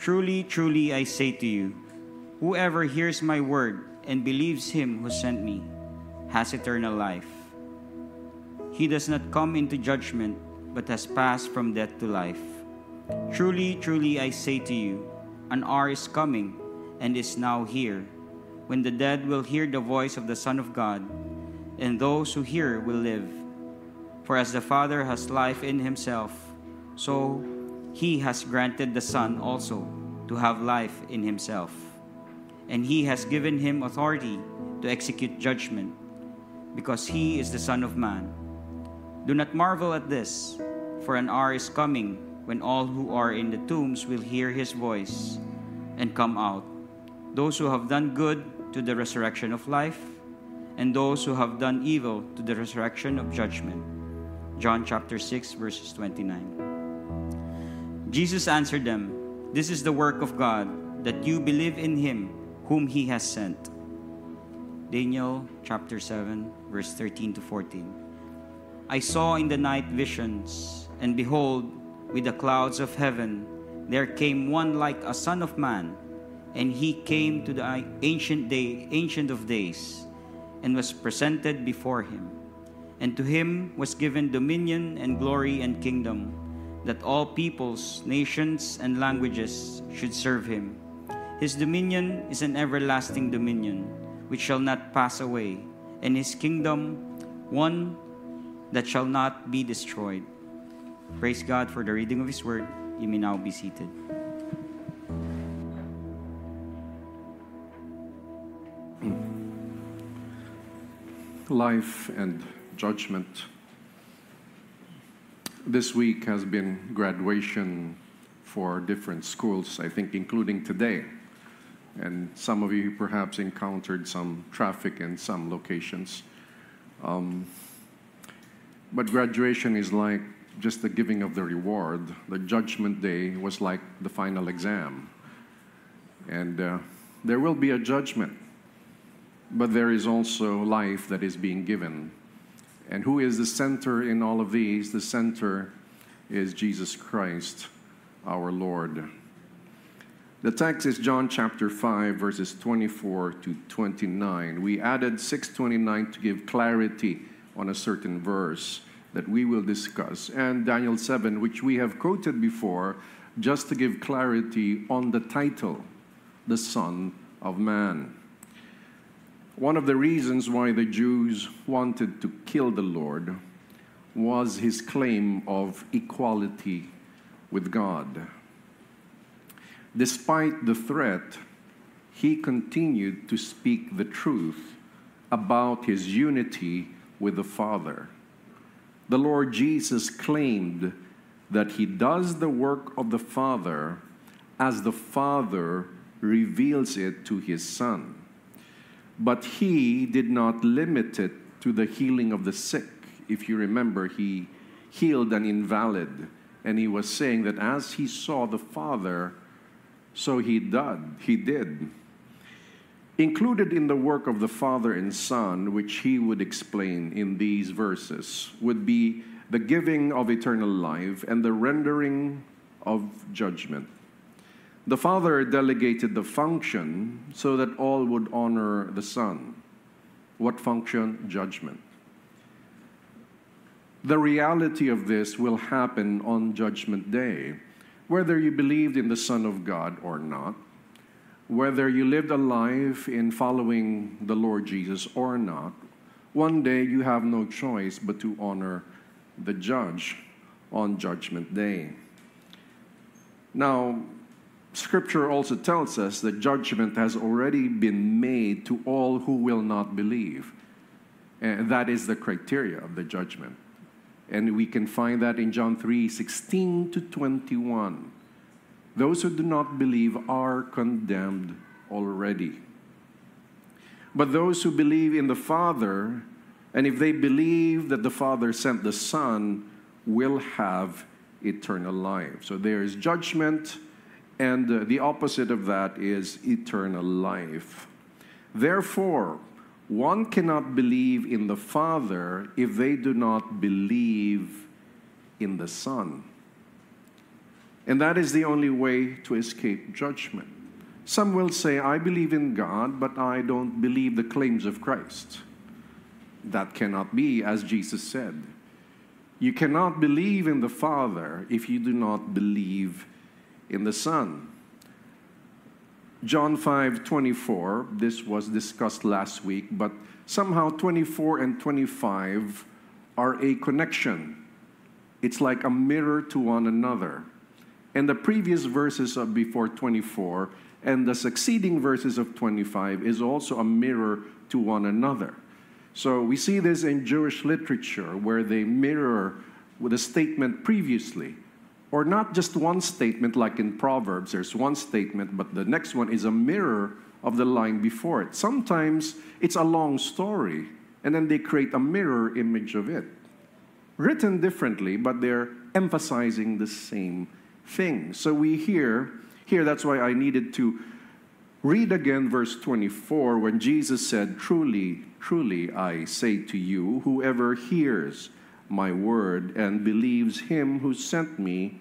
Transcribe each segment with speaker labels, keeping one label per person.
Speaker 1: Truly, truly, I say to you, whoever hears my word and believes him who sent me has eternal life. He does not come into judgment, but has passed from death to life. Truly, truly, I say to you, an hour is coming and is now here when the dead will hear the voice of the Son of God, and those who hear will live. For as the Father has life in himself, so he has granted the Son also to have life in himself. And he has given him authority to execute judgment, because he is the Son of Man. Do not marvel at this, for an hour is coming when all who are in the tombs will hear his voice and come out. Those who have done good to the resurrection of life, and those who have done evil to the resurrection of judgment. John chapter 6, verses 29. Jesus answered them, This is the work of God, that you believe in him whom he has sent. Daniel chapter 7, verse 13 to 14. I saw in the night visions, and behold, with the clouds of heaven, there came one like a son of man and he came to the ancient day ancient of days and was presented before him and to him was given dominion and glory and kingdom that all peoples nations and languages should serve him. His dominion is an everlasting dominion which shall not pass away and his kingdom one that shall not be destroyed. Praise god for the reading of his word. You may now be seated.
Speaker 2: Life and judgment. This week has been graduation for different schools, I think, including today. And some of you perhaps encountered some traffic in some locations. Um, but graduation is like just the giving of the reward. The judgment day was like the final exam. And uh, there will be a judgment but there is also life that is being given. And who is the center in all of these? The center is Jesus Christ, our Lord. The text is John chapter 5, verses 24 to 29. We added 629 to give clarity on a certain verse that we will discuss, and Daniel 7, which we have quoted before, just to give clarity on the title, the Son of Man. One of the reasons why the Jews wanted to kill the Lord was his claim of equality with God. Despite the threat, he continued to speak the truth about his unity with the Father. The Lord Jesus claimed that he does the work of the Father as the Father reveals it to his Son. But he did not limit it to the healing of the sick. If you remember, he healed an invalid, and he was saying that as he saw the Father, so he did. He did. Included in the work of the Father and Son, which he would explain in these verses, would be the giving of eternal life and the rendering of judgment. The Father delegated the function so that all would honor the Son. What function? Judgment. The reality of this will happen on Judgment Day, whether you believed in the Son of God or not, whether you lived a life in following the Lord Jesus or not. One day you have no choice but to honor the judge on Judgment Day. Now, Scripture also tells us that judgment has already been made to all who will not believe. And that is the criteria of the judgment. And we can find that in John 3 16 to 21. Those who do not believe are condemned already. But those who believe in the Father, and if they believe that the Father sent the Son, will have eternal life. So there is judgment and uh, the opposite of that is eternal life. Therefore, one cannot believe in the Father if they do not believe in the Son. And that is the only way to escape judgment. Some will say, I believe in God, but I don't believe the claims of Christ. That cannot be, as Jesus said. You cannot believe in the Father if you do not believe in the Son. John 5 24, this was discussed last week, but somehow 24 and 25 are a connection. It's like a mirror to one another. And the previous verses of before 24 and the succeeding verses of 25 is also a mirror to one another. So we see this in Jewish literature where they mirror a statement previously. Or not just one statement like in Proverbs, there's one statement, but the next one is a mirror of the line before it. Sometimes it's a long story, and then they create a mirror image of it. Written differently, but they're emphasizing the same thing. So we hear, here that's why I needed to read again verse 24 when Jesus said, Truly, truly, I say to you, whoever hears my word and believes him who sent me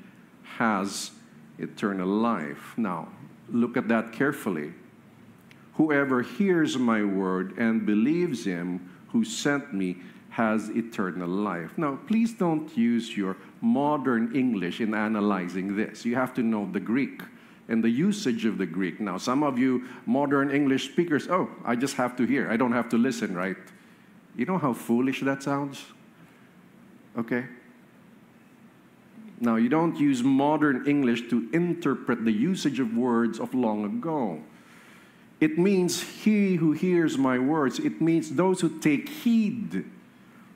Speaker 2: has eternal life. Now, look at that carefully. Whoever hears my word and believes him who sent me has eternal life. Now, please don't use your modern English in analyzing this. You have to know the Greek and the usage of the Greek. Now, some of you modern English speakers, oh, I just have to hear. I don't have to listen, right? You know how foolish that sounds? Okay? Now, you don't use modern English to interpret the usage of words of long ago. It means he who hears my words. It means those who take heed.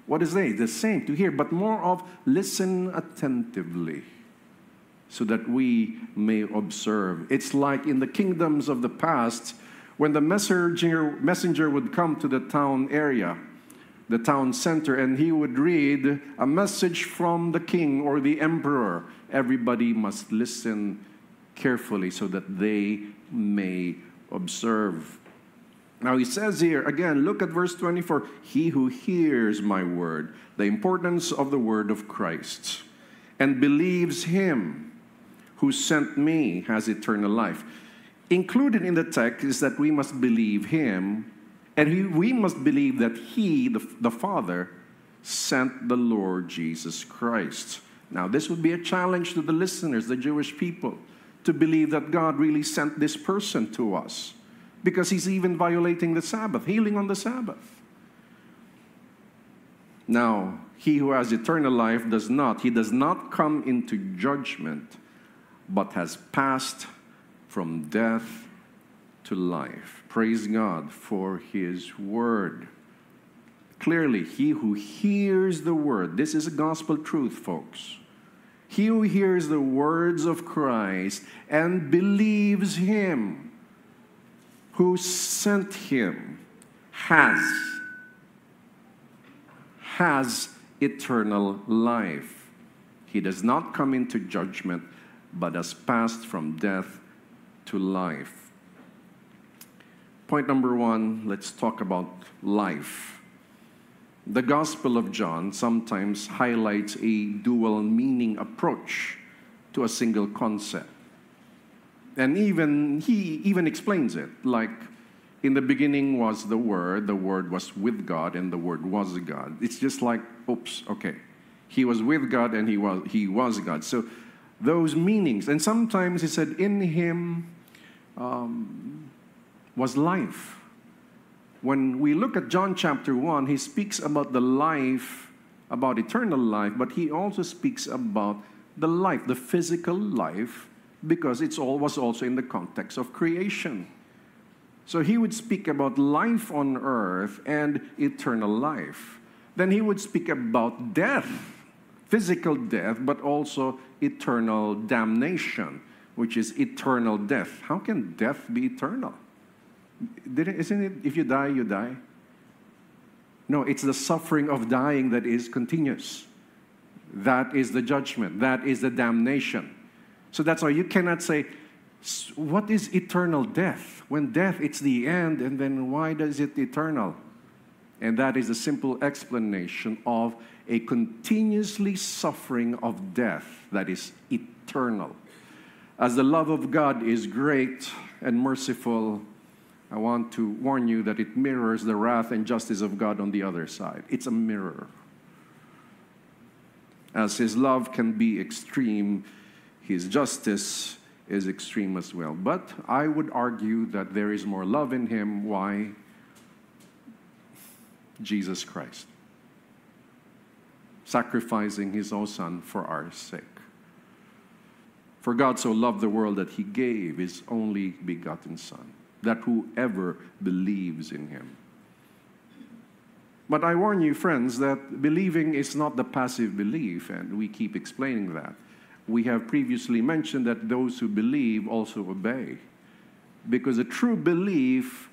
Speaker 2: What is they? The same to hear, but more of listen attentively so that we may observe. It's like in the kingdoms of the past when the messenger, messenger would come to the town area the town center and he would read a message from the king or the emperor. Everybody must listen carefully so that they may observe. Now he says here, again, look at verse 24 He who hears my word, the importance of the word of Christ, and believes him who sent me has eternal life. Included in the text is that we must believe him and we must believe that He, the, the Father, sent the Lord Jesus Christ. Now, this would be a challenge to the listeners, the Jewish people, to believe that God really sent this person to us because he's even violating the Sabbath, healing on the Sabbath. Now, he who has eternal life does not. He does not come into judgment, but has passed from death to life. Praise God for His Word. Clearly, he who hears the Word, this is a gospel truth, folks. He who hears the words of Christ and believes Him who sent Him has, has eternal life. He does not come into judgment, but has passed from death to life. Point number one, let's talk about life. The Gospel of John sometimes highlights a dual meaning approach to a single concept. And even he even explains it like in the beginning was the word, the word was with God and the word was God. It's just like oops, okay. He was with God and he was he was God. So those meanings and sometimes he said in him um, was life. When we look at John chapter 1, he speaks about the life, about eternal life, but he also speaks about the life, the physical life, because it's all was also in the context of creation. So he would speak about life on earth and eternal life. Then he would speak about death, physical death, but also eternal damnation, which is eternal death. How can death be eternal? Isn't it if you die, you die? No, it's the suffering of dying that is continuous. That is the judgment. That is the damnation. So that's why you cannot say, what is eternal death? When death, it's the end, and then why does it eternal? And that is a simple explanation of a continuously suffering of death that is eternal. As the love of God is great and merciful, I want to warn you that it mirrors the wrath and justice of God on the other side. It's a mirror. As his love can be extreme, his justice is extreme as well. But I would argue that there is more love in him. Why? Jesus Christ. Sacrificing his own son for our sake. For God so loved the world that he gave his only begotten Son, that whoever believes in him. But I warn you, friends, that believing is not the passive belief, and we keep explaining that. We have previously mentioned that those who believe also obey, because a true belief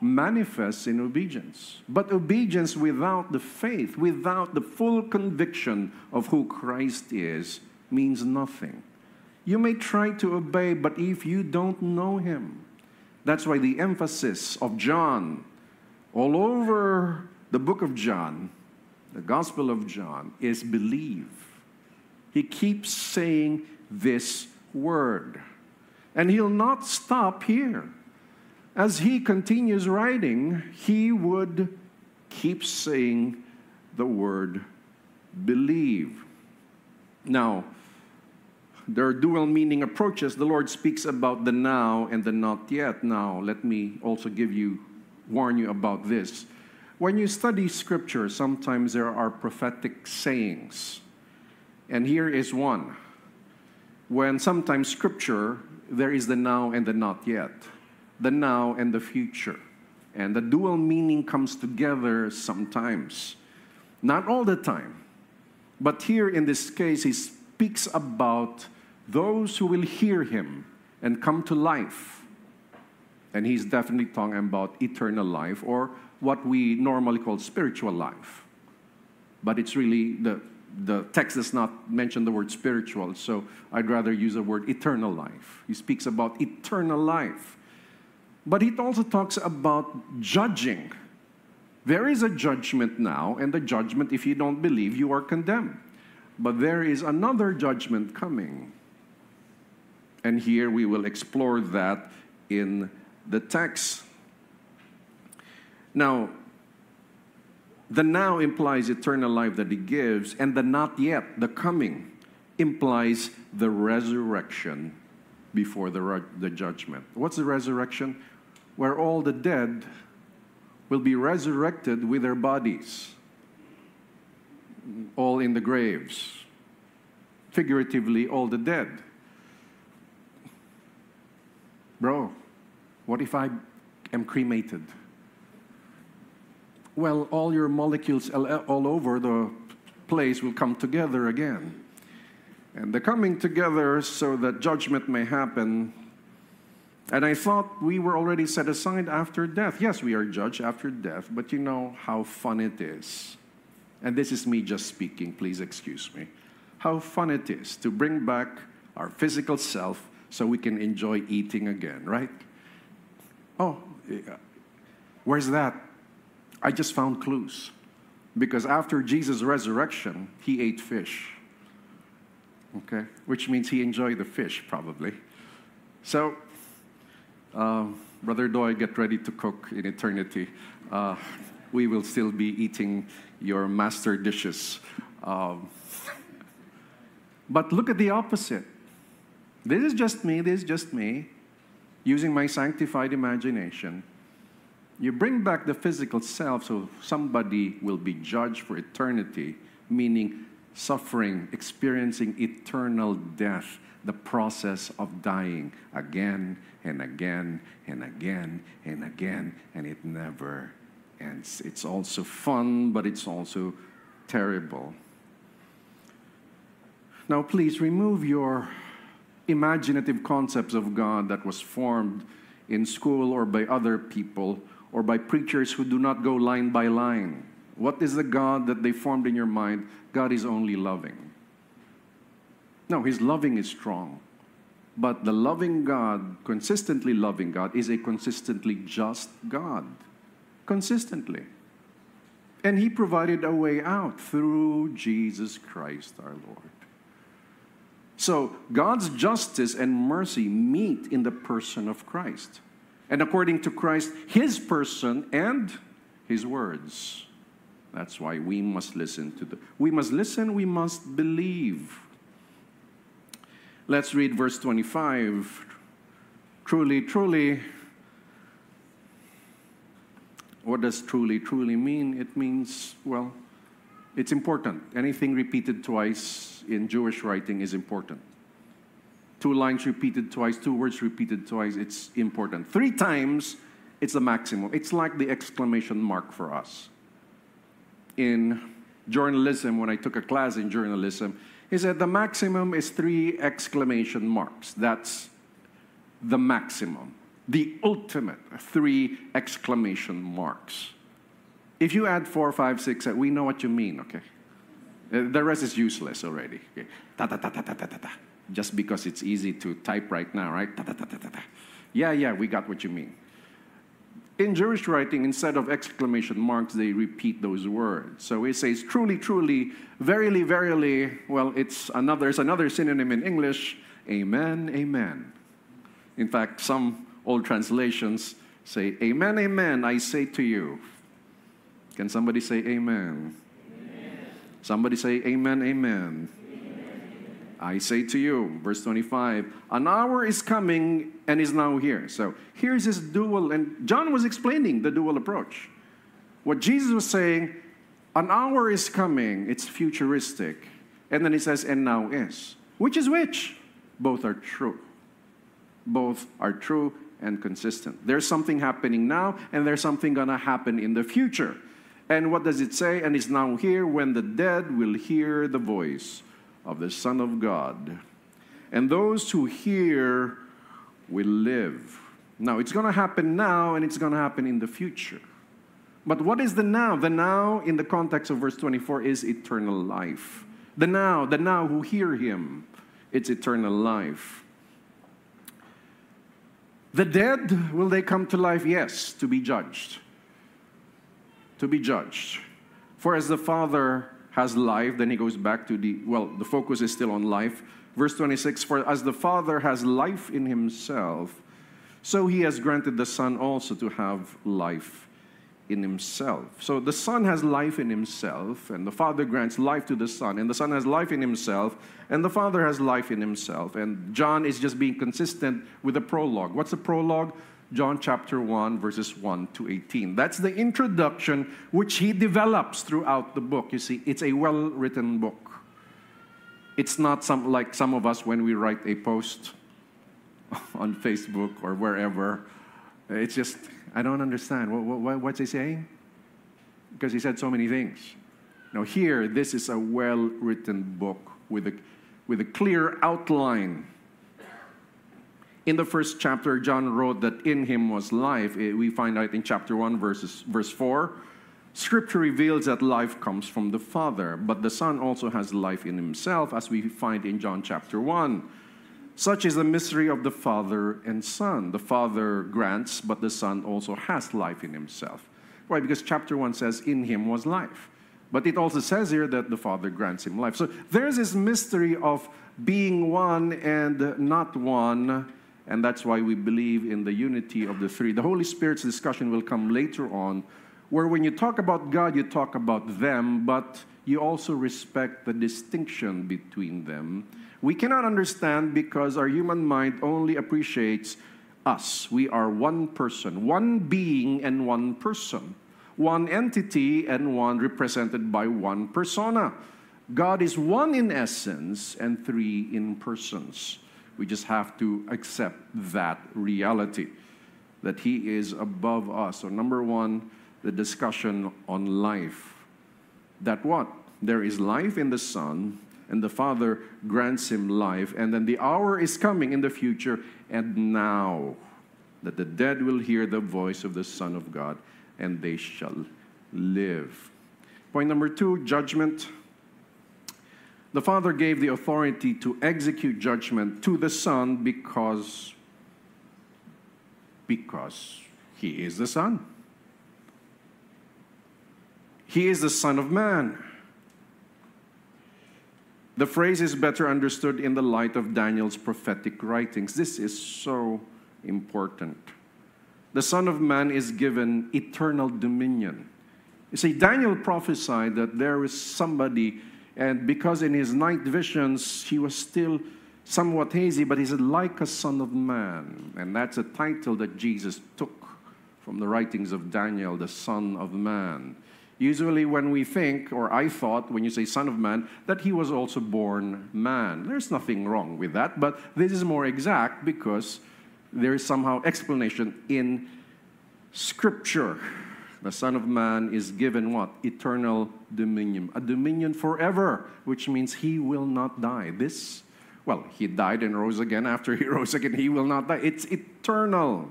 Speaker 2: manifests in obedience. But obedience without the faith, without the full conviction of who Christ is, means nothing. You may try to obey, but if you don't know him, that's why the emphasis of John all over the book of John, the Gospel of John, is believe. He keeps saying this word. And he'll not stop here. As he continues writing, he would keep saying the word believe. Now, there are dual meaning approaches. The Lord speaks about the now and the not yet. Now, let me also give you, warn you about this. When you study scripture, sometimes there are prophetic sayings. And here is one. When sometimes scripture, there is the now and the not yet, the now and the future. And the dual meaning comes together sometimes. Not all the time. But here in this case, he speaks about those who will hear him and come to life. And he's definitely talking about eternal life or what we normally call spiritual life. But it's really the, the text does not mention the word spiritual, so I'd rather use the word eternal life. He speaks about eternal life. But he also talks about judging. There is a judgment now, and the judgment, if you don't believe, you are condemned. But there is another judgment coming. And here we will explore that in the text. Now, the now implies eternal life that he gives, and the not yet, the coming, implies the resurrection before the, the judgment. What's the resurrection? Where all the dead will be resurrected with their bodies, all in the graves. Figuratively, all the dead. Bro, what if I am cremated? Well, all your molecules all over the place will come together again. And they're coming together so that judgment may happen. And I thought we were already set aside after death. Yes, we are judged after death, but you know how fun it is. And this is me just speaking, please excuse me. How fun it is to bring back our physical self so we can enjoy eating again, right? Oh, where's that? I just found clues. Because after Jesus' resurrection, he ate fish. Okay? Which means he enjoyed the fish, probably. So, uh, Brother Doy, get ready to cook in eternity. Uh, we will still be eating your master dishes. Um, but look at the opposite. This is just me, this is just me, using my sanctified imagination. You bring back the physical self so somebody will be judged for eternity, meaning suffering, experiencing eternal death, the process of dying again and again and again and again, and it never ends. It's also fun, but it's also terrible. Now, please remove your imaginative concepts of God that was formed in school or by other people or by preachers who do not go line by line. What is the God that they formed in your mind? God is only loving. No, His loving is strong. But the loving God, consistently loving God, is a consistently just God. Consistently. And He provided a way out through Jesus Christ our Lord. So God's justice and mercy meet in the person of Christ. And according to Christ, his person and his words. That's why we must listen to the we must listen, we must believe. Let's read verse 25. Truly, truly, what does truly, truly mean? It means, well, it's important. Anything repeated twice in Jewish writing is important. Two lines repeated twice, two words repeated twice, it's important. Three times, it's the maximum. It's like the exclamation mark for us. In journalism, when I took a class in journalism, he said the maximum is three exclamation marks. That's the maximum, the ultimate, three exclamation marks. If you add four, five, six, we know what you mean, okay? Uh, the rest is useless already. Okay. Ta, ta, ta, ta, ta, ta, ta. Just because it's easy to type right now, right? Ta, ta, ta, ta, ta, ta. Yeah, yeah, we got what you mean. In Jewish writing, instead of exclamation marks, they repeat those words. So it says, truly, truly, verily, verily. Well, it's another, there's another synonym in English, amen, amen. In fact, some old translations say, Amen, amen, I say to you. Can somebody say amen? amen. Somebody say amen, amen. I say to you, verse 25, an hour is coming and is now here. So here's this dual, and John was explaining the dual approach. What Jesus was saying, an hour is coming, it's futuristic. And then he says, and now is. Which is which? Both are true both are true and consistent. There's something happening now, and there's something going to happen in the future. And what does it say? And it's now here when the dead will hear the voice of the Son of God. And those who hear will live. Now, it's going to happen now, and it's going to happen in the future. But what is the now? The now, in the context of verse 24, is eternal life. The now, the now who hear him, it's eternal life. The dead, will they come to life? Yes, to be judged. To be judged. For as the Father has life, then he goes back to the, well, the focus is still on life. Verse 26 For as the Father has life in himself, so he has granted the Son also to have life in himself. So the Son has life in himself, and the Father grants life to the Son, and the Son has life in himself, and the Father has life in himself. And John is just being consistent with the prologue. What's the prologue? John chapter 1, verses 1 to 18. That's the introduction which he develops throughout the book. You see, it's a well written book. It's not some, like some of us when we write a post on Facebook or wherever. It's just I don't understand. What, what, what's he saying? Because he said so many things. Now, here, this is a well written book with a, with a clear outline. In the first chapter, John wrote that in him was life. Eh, we find out in chapter 1, verses, verse 4. Scripture reveals that life comes from the Father, but the Son also has life in himself, as we find in John chapter 1. Such is the mystery of the Father and Son. The Father grants, but the Son also has life in himself. Why? Because chapter 1 says, In him was life. But it also says here that the Father grants him life. So there's this mystery of being one and not one, and that's why we believe in the unity of the three. The Holy Spirit's discussion will come later on, where when you talk about God, you talk about them, but you also respect the distinction between them we cannot understand because our human mind only appreciates us. We are one person, one being and one person, one entity and one represented by one persona. God is one in essence and three in persons. We just have to accept that reality that He is above us. So, number one, the discussion on life. That what? There is life in the Son, and the Father grants him life. And then the hour is coming in the future, and now that the dead will hear the voice of the Son of God, and they shall live. Point number two judgment. The Father gave the authority to execute judgment to the Son because, because He is the Son. He is the Son of Man. The phrase is better understood in the light of Daniel's prophetic writings. This is so important. The Son of Man is given eternal dominion. You see, Daniel prophesied that there is somebody, and because in his night visions he was still somewhat hazy, but he said, like a Son of Man. And that's a title that Jesus took from the writings of Daniel, the Son of Man. Usually, when we think, or I thought, when you say Son of Man, that he was also born man. There's nothing wrong with that, but this is more exact because there is somehow explanation in Scripture. The Son of Man is given what? Eternal dominion. A dominion forever, which means he will not die. This, well, he died and rose again. After he rose again, he will not die. It's eternal.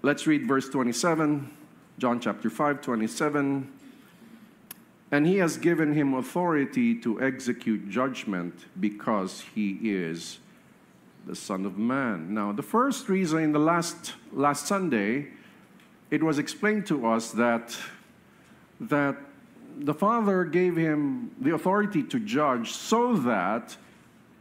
Speaker 2: Let's read verse 27, John chapter 5, 27. And he has given him authority to execute judgment because he is the Son of Man. Now, the first reason in the last, last Sunday, it was explained to us that, that the Father gave him the authority to judge so that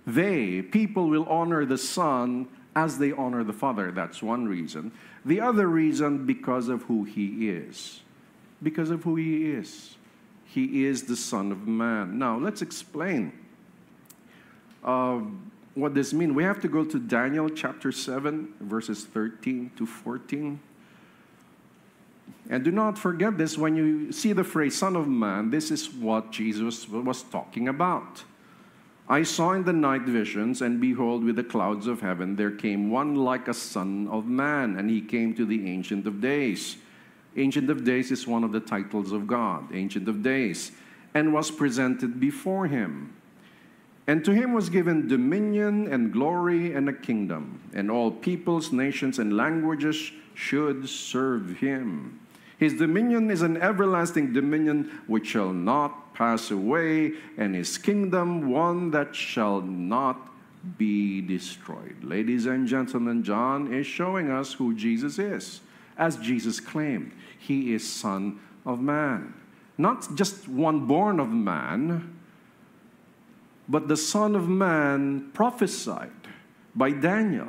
Speaker 2: they, people, will honor the Son as they honor the Father. That's one reason. The other reason, because of who he is. Because of who he is. He is the Son of Man. Now, let's explain. Uh, what this means. We have to go to Daniel chapter 7, verses 13 to 14. And do not forget this when you see the phrase Son of Man, this is what Jesus was talking about. I saw in the night visions, and behold, with the clouds of heaven there came one like a Son of Man, and he came to the Ancient of Days. Ancient of Days is one of the titles of God, Ancient of Days, and was presented before him. And to him was given dominion and glory and a kingdom, and all peoples, nations, and languages should serve him. His dominion is an everlasting dominion which shall not pass away, and his kingdom one that shall not be destroyed. Ladies and gentlemen, John is showing us who Jesus is. As Jesus claimed, he is Son of Man. Not just one born of man, but the Son of Man prophesied by Daniel,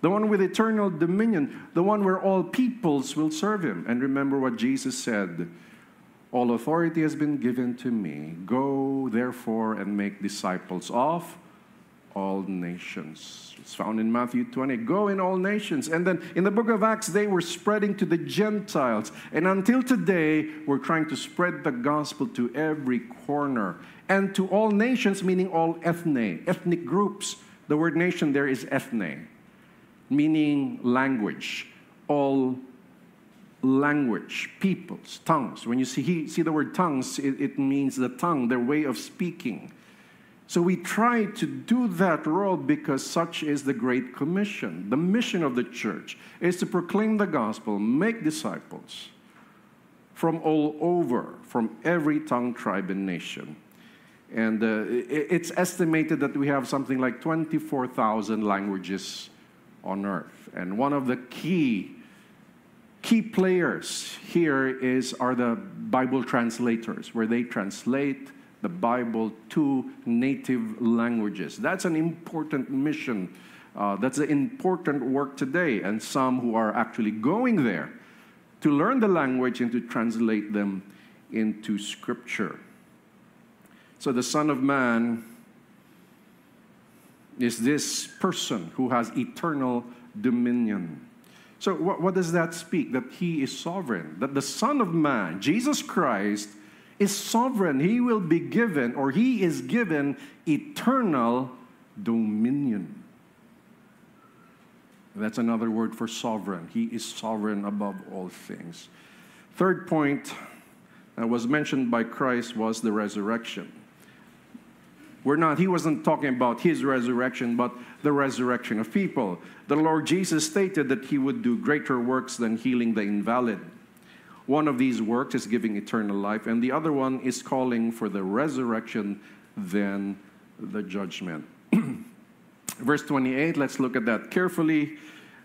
Speaker 2: the one with eternal dominion, the one where all peoples will serve him. And remember what Jesus said All authority has been given to me. Go, therefore, and make disciples of all nations. It's found in Matthew 20. Go in all nations. And then in the book of Acts, they were spreading to the Gentiles. And until today, we're trying to spread the gospel to every corner and to all nations, meaning all ethne, ethnic groups. The word nation there is ethne, meaning language, all language, peoples, tongues. When you see, see the word tongues, it, it means the tongue, their way of speaking. So we try to do that role because such is the Great Commission. The mission of the church is to proclaim the gospel, make disciples from all over, from every tongue, tribe, and nation. And uh, it's estimated that we have something like 24,000 languages on earth. And one of the key key players here is are the Bible translators, where they translate the Bible to native languages. That's an important mission. Uh, that's an important work today, and some who are actually going there to learn the language and to translate them into Scripture. So the Son of Man is this person who has eternal dominion. So, what, what, does that speak? That he is sovereign. That the Son of Man, Jesus Christ, is sovereign. He will be given, or he is given, eternal dominion. That's another word for sovereign. He is sovereign above all things. Third point that was mentioned by Christ was the resurrection. We're not, he wasn't talking about his resurrection, but the resurrection of people. The Lord Jesus stated that he would do greater works than healing the invalid. One of these works is giving eternal life, and the other one is calling for the resurrection, then the judgment. Verse 28, let's look at that carefully.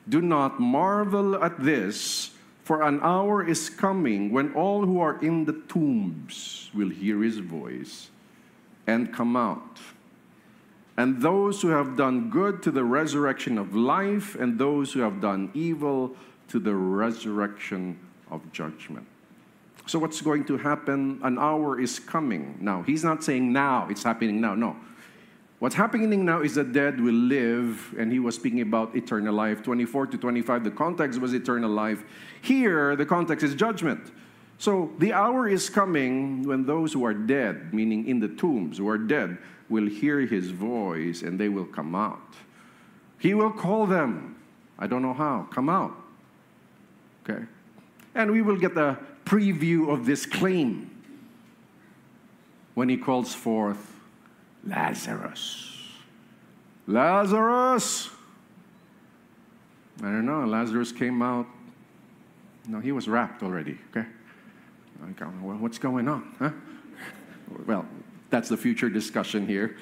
Speaker 2: Do not marvel at this, for an hour is coming when all who are in the tombs will hear his voice and come out. And those who have done good to the resurrection of life, and those who have done evil to the resurrection of judgment. So, what's going to happen? An hour is coming. Now, he's not saying now, it's happening now. No. What's happening now is the dead will live, and he was speaking about eternal life. 24 to 25, the context was eternal life. Here, the context is judgment. So the hour is coming when those who are dead, meaning in the tombs, who are dead, will hear his voice and they will come out. He will call them. I don't know how. Come out. Okay? And we will get a preview of this claim when he calls forth Lazarus. Lazarus! I don't know. Lazarus came out. No, he was wrapped already, okay? Well, what's going on? Huh? Well, that's the future discussion here.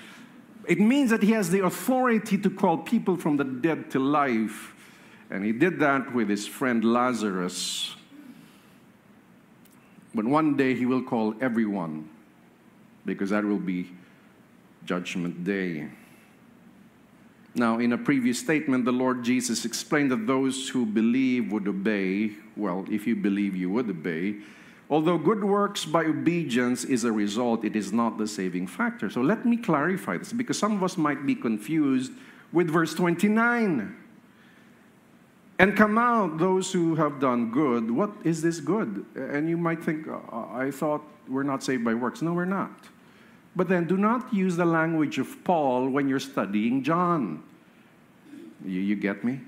Speaker 2: It means that he has the authority to call people from the dead to life. And he did that with his friend Lazarus. But one day he will call everyone because that will be Judgment Day. Now, in a previous statement, the Lord Jesus explained that those who believe would obey. Well, if you believe, you would obey. Although good works by obedience is a result, it is not the saving factor. So let me clarify this because some of us might be confused with verse 29. And come out those who have done good. What is this good? And you might think, uh, I thought we're not saved by works. No, we're not. But then do not use the language of Paul when you're studying John. You, you get me?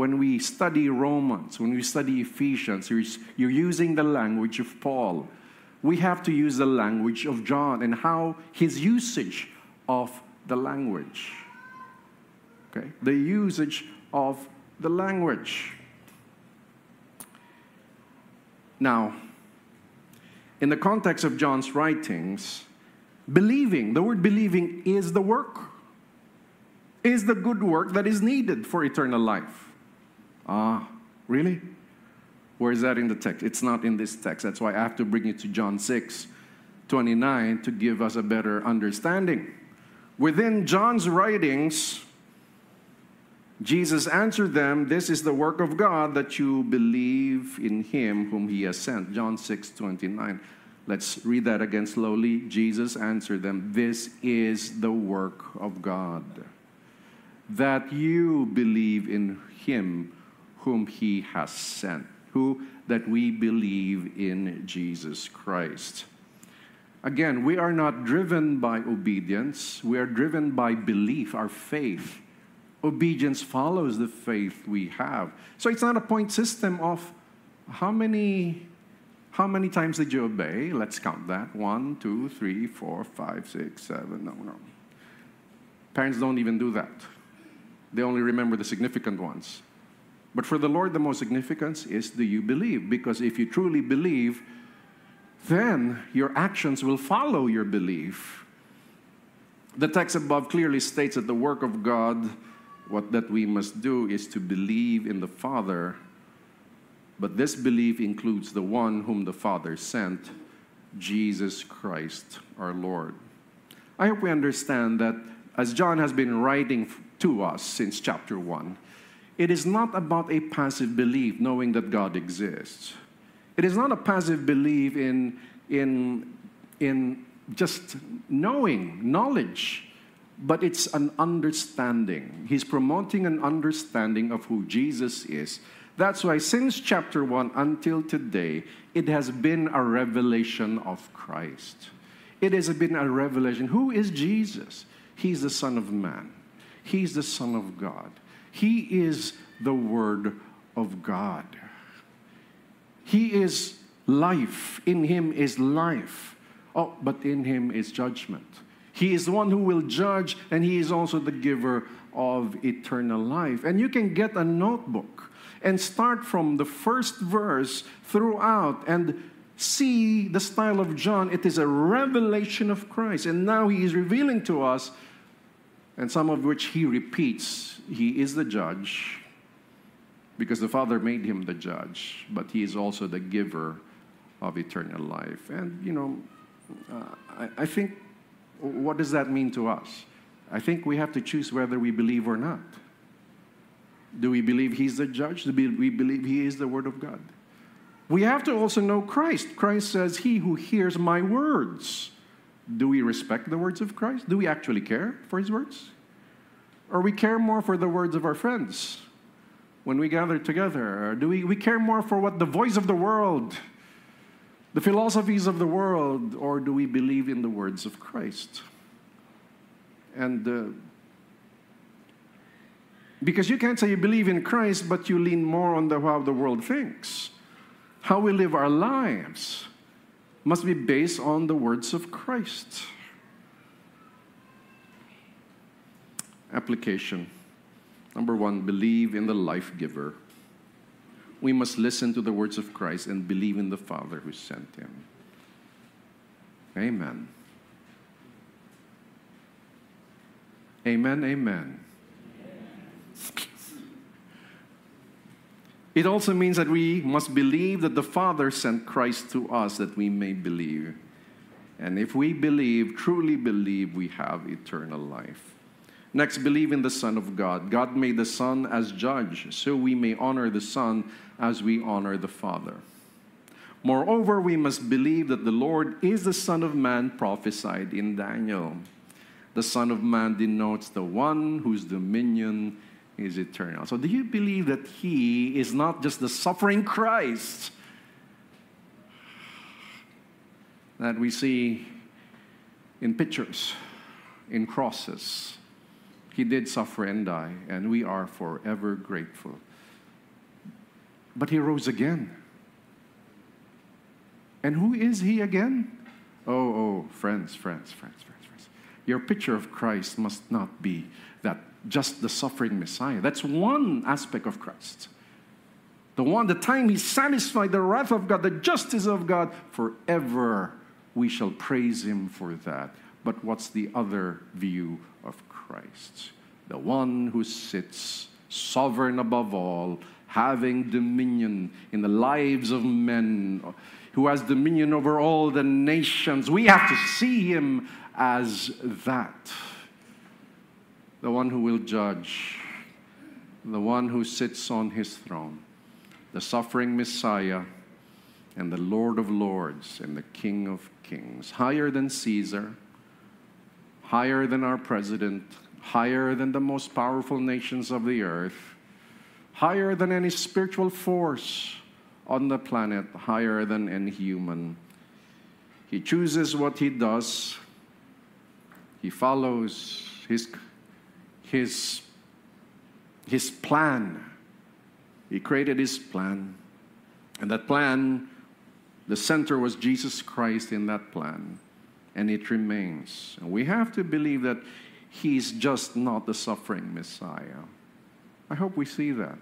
Speaker 2: When we study Romans, when we study Ephesians, you're, using the language of Paul. We have to use the language of John and how his usage of the language. Okay? The usage of the language. Now, in the context of John's writings, believing, the word believing is the work, is the good work that is needed for eternal life. Ah, really? Where is that in the text? It's not in this text. That's why I have to bring you to John 6 29 to give us a better understanding. Within John's writings, Jesus answered them, This is the work of God that you believe in him whom he has sent. John 6 29. Let's read that again slowly. Jesus answered them, This is the work of God, that you believe in him whom he has sent, who that we believe in Jesus Christ. Again, we are not driven by obedience, we are driven by belief, our faith. Obedience follows the faith we have. So it's not a point system of how many how many times did you obey? Let's count that. One, two, three, four, five, six, seven. No, no. Parents don't even do that. They only remember the significant ones. But for the Lord, the most significance is do you believe? Because if you truly believe, then your actions will follow your belief. The text above clearly states that the work of God, what that we must do is to believe in the Father. But this belief includes the one whom the Father sent, Jesus Christ our Lord. I hope we understand that as John has been writing to us since chapter 1, it is not about a passive belief, knowing that God exists. It is not a passive belief in, in, in just knowing, knowledge, but it's an understanding. He's promoting an understanding of who Jesus is. That's why, since chapter 1 until today, it has been a revelation of Christ. It has been a revelation. Who is Jesus? He's the Son of Man, He's the Son of God. He is the Word of God. He is life. In Him is life. Oh, but in Him is judgment. He is the one who will judge, and He is also the giver of eternal life. And you can get a notebook and start from the first verse throughout and see the style of John. It is a revelation of Christ. And now He is revealing to us and some of which he repeats. He is the judge because the Father made him the judge, but he is also the giver of eternal life. And, you know, uh, I, I, think What does that mean to us? I think we have to choose whether we believe or not. Do we believe He's the judge? Do we believe He is the Word of God? We have to also know Christ. Christ says, He who hears my words. Do we respect the words of Christ? Do we actually care for His words? Or we care more for the words of our friends when we gather together? Or do we, we care more for what the voice of the world, the philosophies of the world, or do we believe in the words of Christ? And uh, because you can't say you believe in Christ, but you lean more on the, how the world thinks. How we live our lives must be based on the words of Christ. Application. Number one, believe in the life giver. We must listen to the words of Christ and believe in the Father who sent him. Amen. Amen, amen. It also means that we must believe that the Father sent Christ to us that we may believe. And if we believe, truly believe, we have eternal life. Next, believe in the Son of God. God made the Son as judge, so we may honor the Son as we honor the Father. Moreover, we must believe that the Lord is the Son of Man prophesied in Daniel. The Son of Man denotes the one whose dominion is eternal. So, do you believe that He is not just the suffering Christ that we see in pictures, in crosses? He did suffer and die, and we are forever grateful. But He rose again. And who is He again? Oh, oh, friends, friends, friends, friends, friends. Your picture of Christ must not be that just the suffering Messiah. That's one aspect of Christ. The one, the time he satisfied the wrath of God, the justice of God, forever we shall praise him for that. But what's the other view of Christ? The one who sits sovereign above all, having dominion in the lives of men, who has dominion over all the nations. We have to see him as that the one who will judge, the one who sits on his throne, the suffering Messiah, and the Lord of Lords and the King of Kings, higher than Caesar, higher than our president, higher than the most powerful nations of the earth, higher than any spiritual force on the planet, higher than any human. He chooses what he does, he follows his his, his plan. He created his plan. And that plan, the center was Jesus Christ in that plan. And it remains. And we have to believe that he's just not the suffering Messiah. I hope we see that.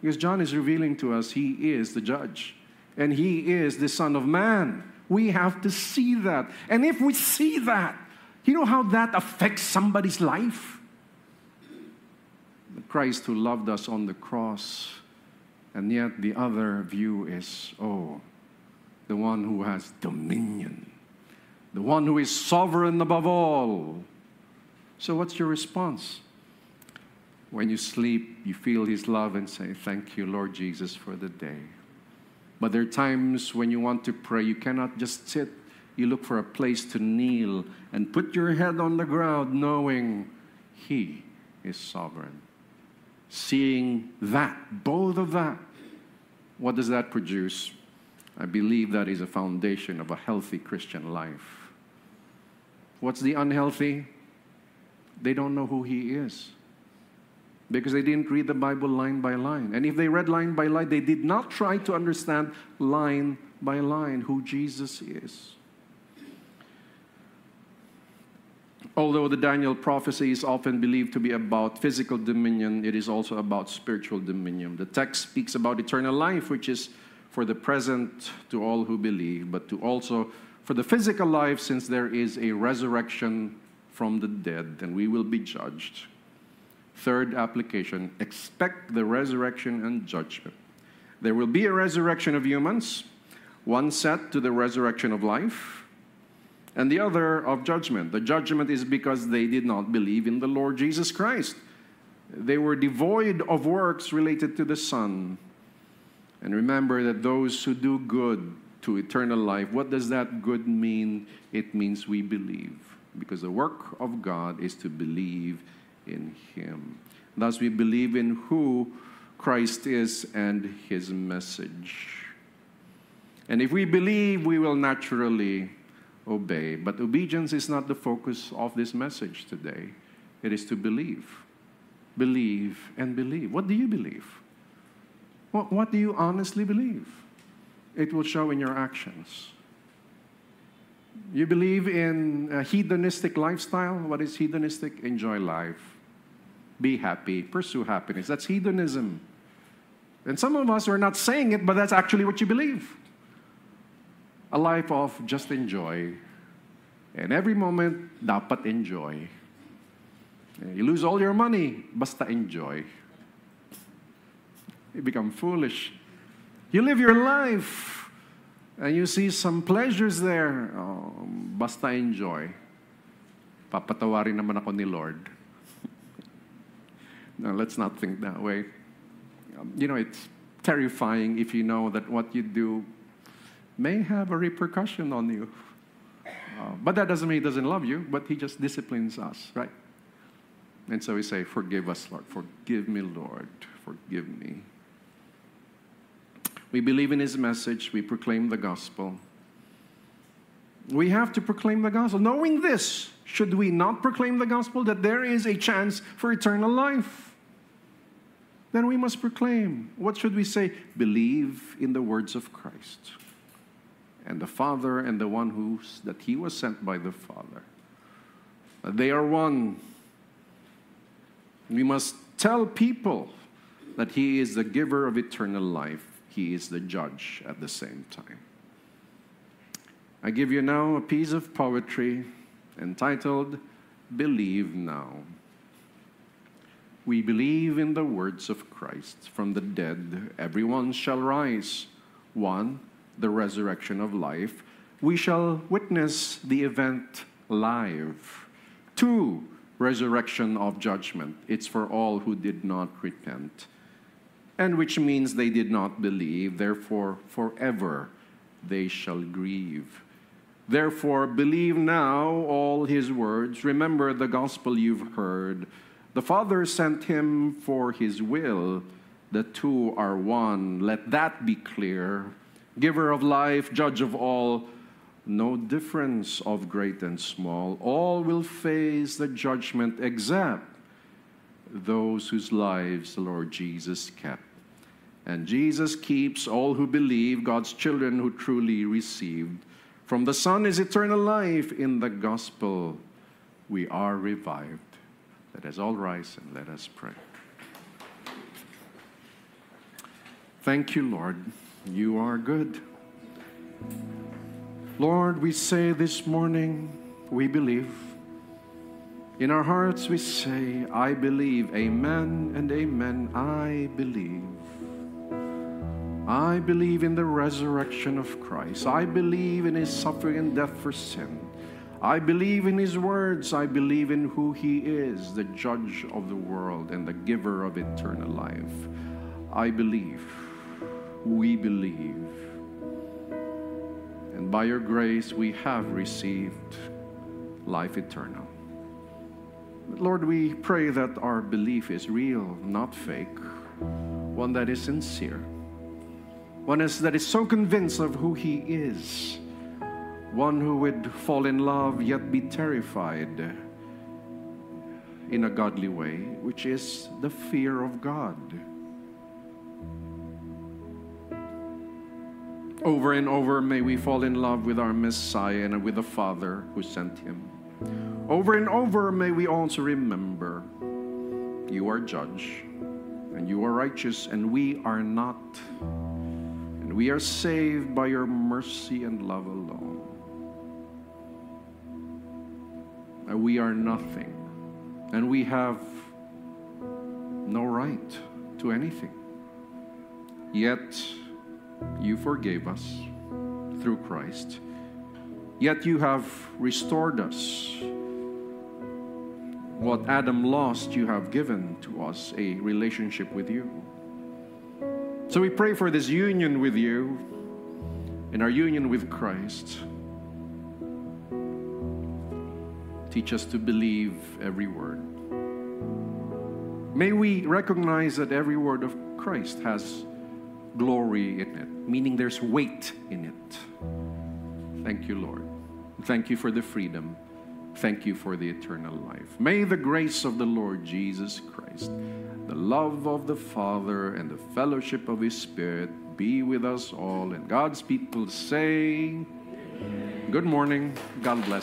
Speaker 2: Because John is revealing to us he is the judge. And he is the Son of Man. We have to see that. And if we see that, you know how that affects somebody's life? Christ who loved us on the cross. And yet the other view is, oh, the one who has dominion, the one who is sovereign above all. So, what's your response? When you sleep, you feel His love and say, Thank you, Lord Jesus, for the day. But there are times when you want to pray, you cannot just sit. You look for a place to kneel and put your head on the ground, knowing He is sovereign seeing that, both of that, what does that produce? I believe that is a foundation of a healthy Christian life. What's the unhealthy? They don't know who He is because they didn't read the Bible line by line. And if they read line by line, they did not try to understand line by line who Jesus is. Although the Daniel prophecy is often believed to be about physical dominion, it is also about spiritual dominion. The text speaks about eternal life, which is for the present to all who believe, but to also for the physical life, since there is a resurrection from the dead, and we will be judged. Third application expect the resurrection and judgment. There will be a resurrection of humans, one set to the resurrection of life and the other of judgment. The judgment is because they did not believe in the Lord Jesus Christ. They were devoid of works related to the Son. And remember that those who do good to eternal life, what does that good mean? It means we believe. Because the work of God is to believe in Him. Thus, we believe in who Christ is and His message. And if we believe, we will naturally obey. But obedience is not the focus of this message today. It is to believe. Believe and believe. What do you believe? What, what do you honestly believe? It will show in your actions. You believe in a hedonistic lifestyle? What is hedonistic? Enjoy life. Be happy. Pursue happiness. That's hedonism. And some of us are not saying it, but that's actually what you believe a life of just enjoy. And every moment, dapat enjoy. You lose all your money, basta enjoy. You become foolish. You live your life, and you see some pleasures there, oh, basta enjoy. Papatawarin naman ako ni Lord. no, let's not think that way. Um, you know, it's terrifying if you know that what you do may have a repercussion on you. Uh, but that doesn't mean he doesn't love you, but he just disciplines us, right? And so we say, Forgive us, Lord. Forgive me, Lord. Forgive me. We believe in his message, we proclaim the gospel. We have to proclaim the gospel. Knowing this, should we not proclaim the gospel that there is a chance for eternal life? Then we must proclaim. What should we say? Believe in the words of Christ and the Father and the one who's that he was sent by the Father. They are one. We must tell people that he is the giver of eternal life. He is the judge at the same time. I give you now a piece of poetry entitled Believe Now. We believe in the words of Christ. From the dead, everyone shall rise. One, the resurrection of life, we shall witness the event live. Two, resurrection of judgment. It's for all who did not repent, and which means they did not believe, therefore, forever they shall grieve. Therefore, believe now all his words. Remember the gospel you've heard. The Father sent him for his will. The two are one. Let that be clear giver of life, judge of all, no difference of great and small. All will face the judgment except those whose lives the Lord Jesus kept. And Jesus keeps all who believe, God's children who truly received. From the Son is eternal life. In the gospel, we are revived. Let us all rise and let us pray. Thank you, Lord. You are good. Lord, we say this morning, we believe. In our hearts, we say, I believe. Amen and amen. I believe. I believe in the resurrection of Christ. I believe in his suffering and death for sin. I believe in his words. I believe in who he is, the judge of the world and the giver of eternal life. I believe we believe. And by your grace, we have received life eternal. Lord, we pray that our belief is real, not fake, one that is sincere, one is, that is so convinced of who He is, one who would fall in love yet be terrified in a godly way, which is the fear of God. Over and over, may we fall in love with our Messiah and with the Father who sent him. Over and over, may we also remember you are judge and you are righteous and we are not. And we are saved by your mercy and love alone. And we are nothing. And we have no right to anything. Yet, you forgave us through Christ. Yet you have restored us. What Adam lost, you have given to us a relationship with you. So we pray for this union with you and our union with Christ. Teach us to believe every word. May we recognize that every word of Christ has glory in it, meaning there's weight in it. Thank you, Lord. Thank you for the freedom. Thank you for the eternal life. May the grace of the Lord Jesus Christ, the love of the Father, and the fellowship of His Spirit be with us all. And God's people say, Good morning. God bless.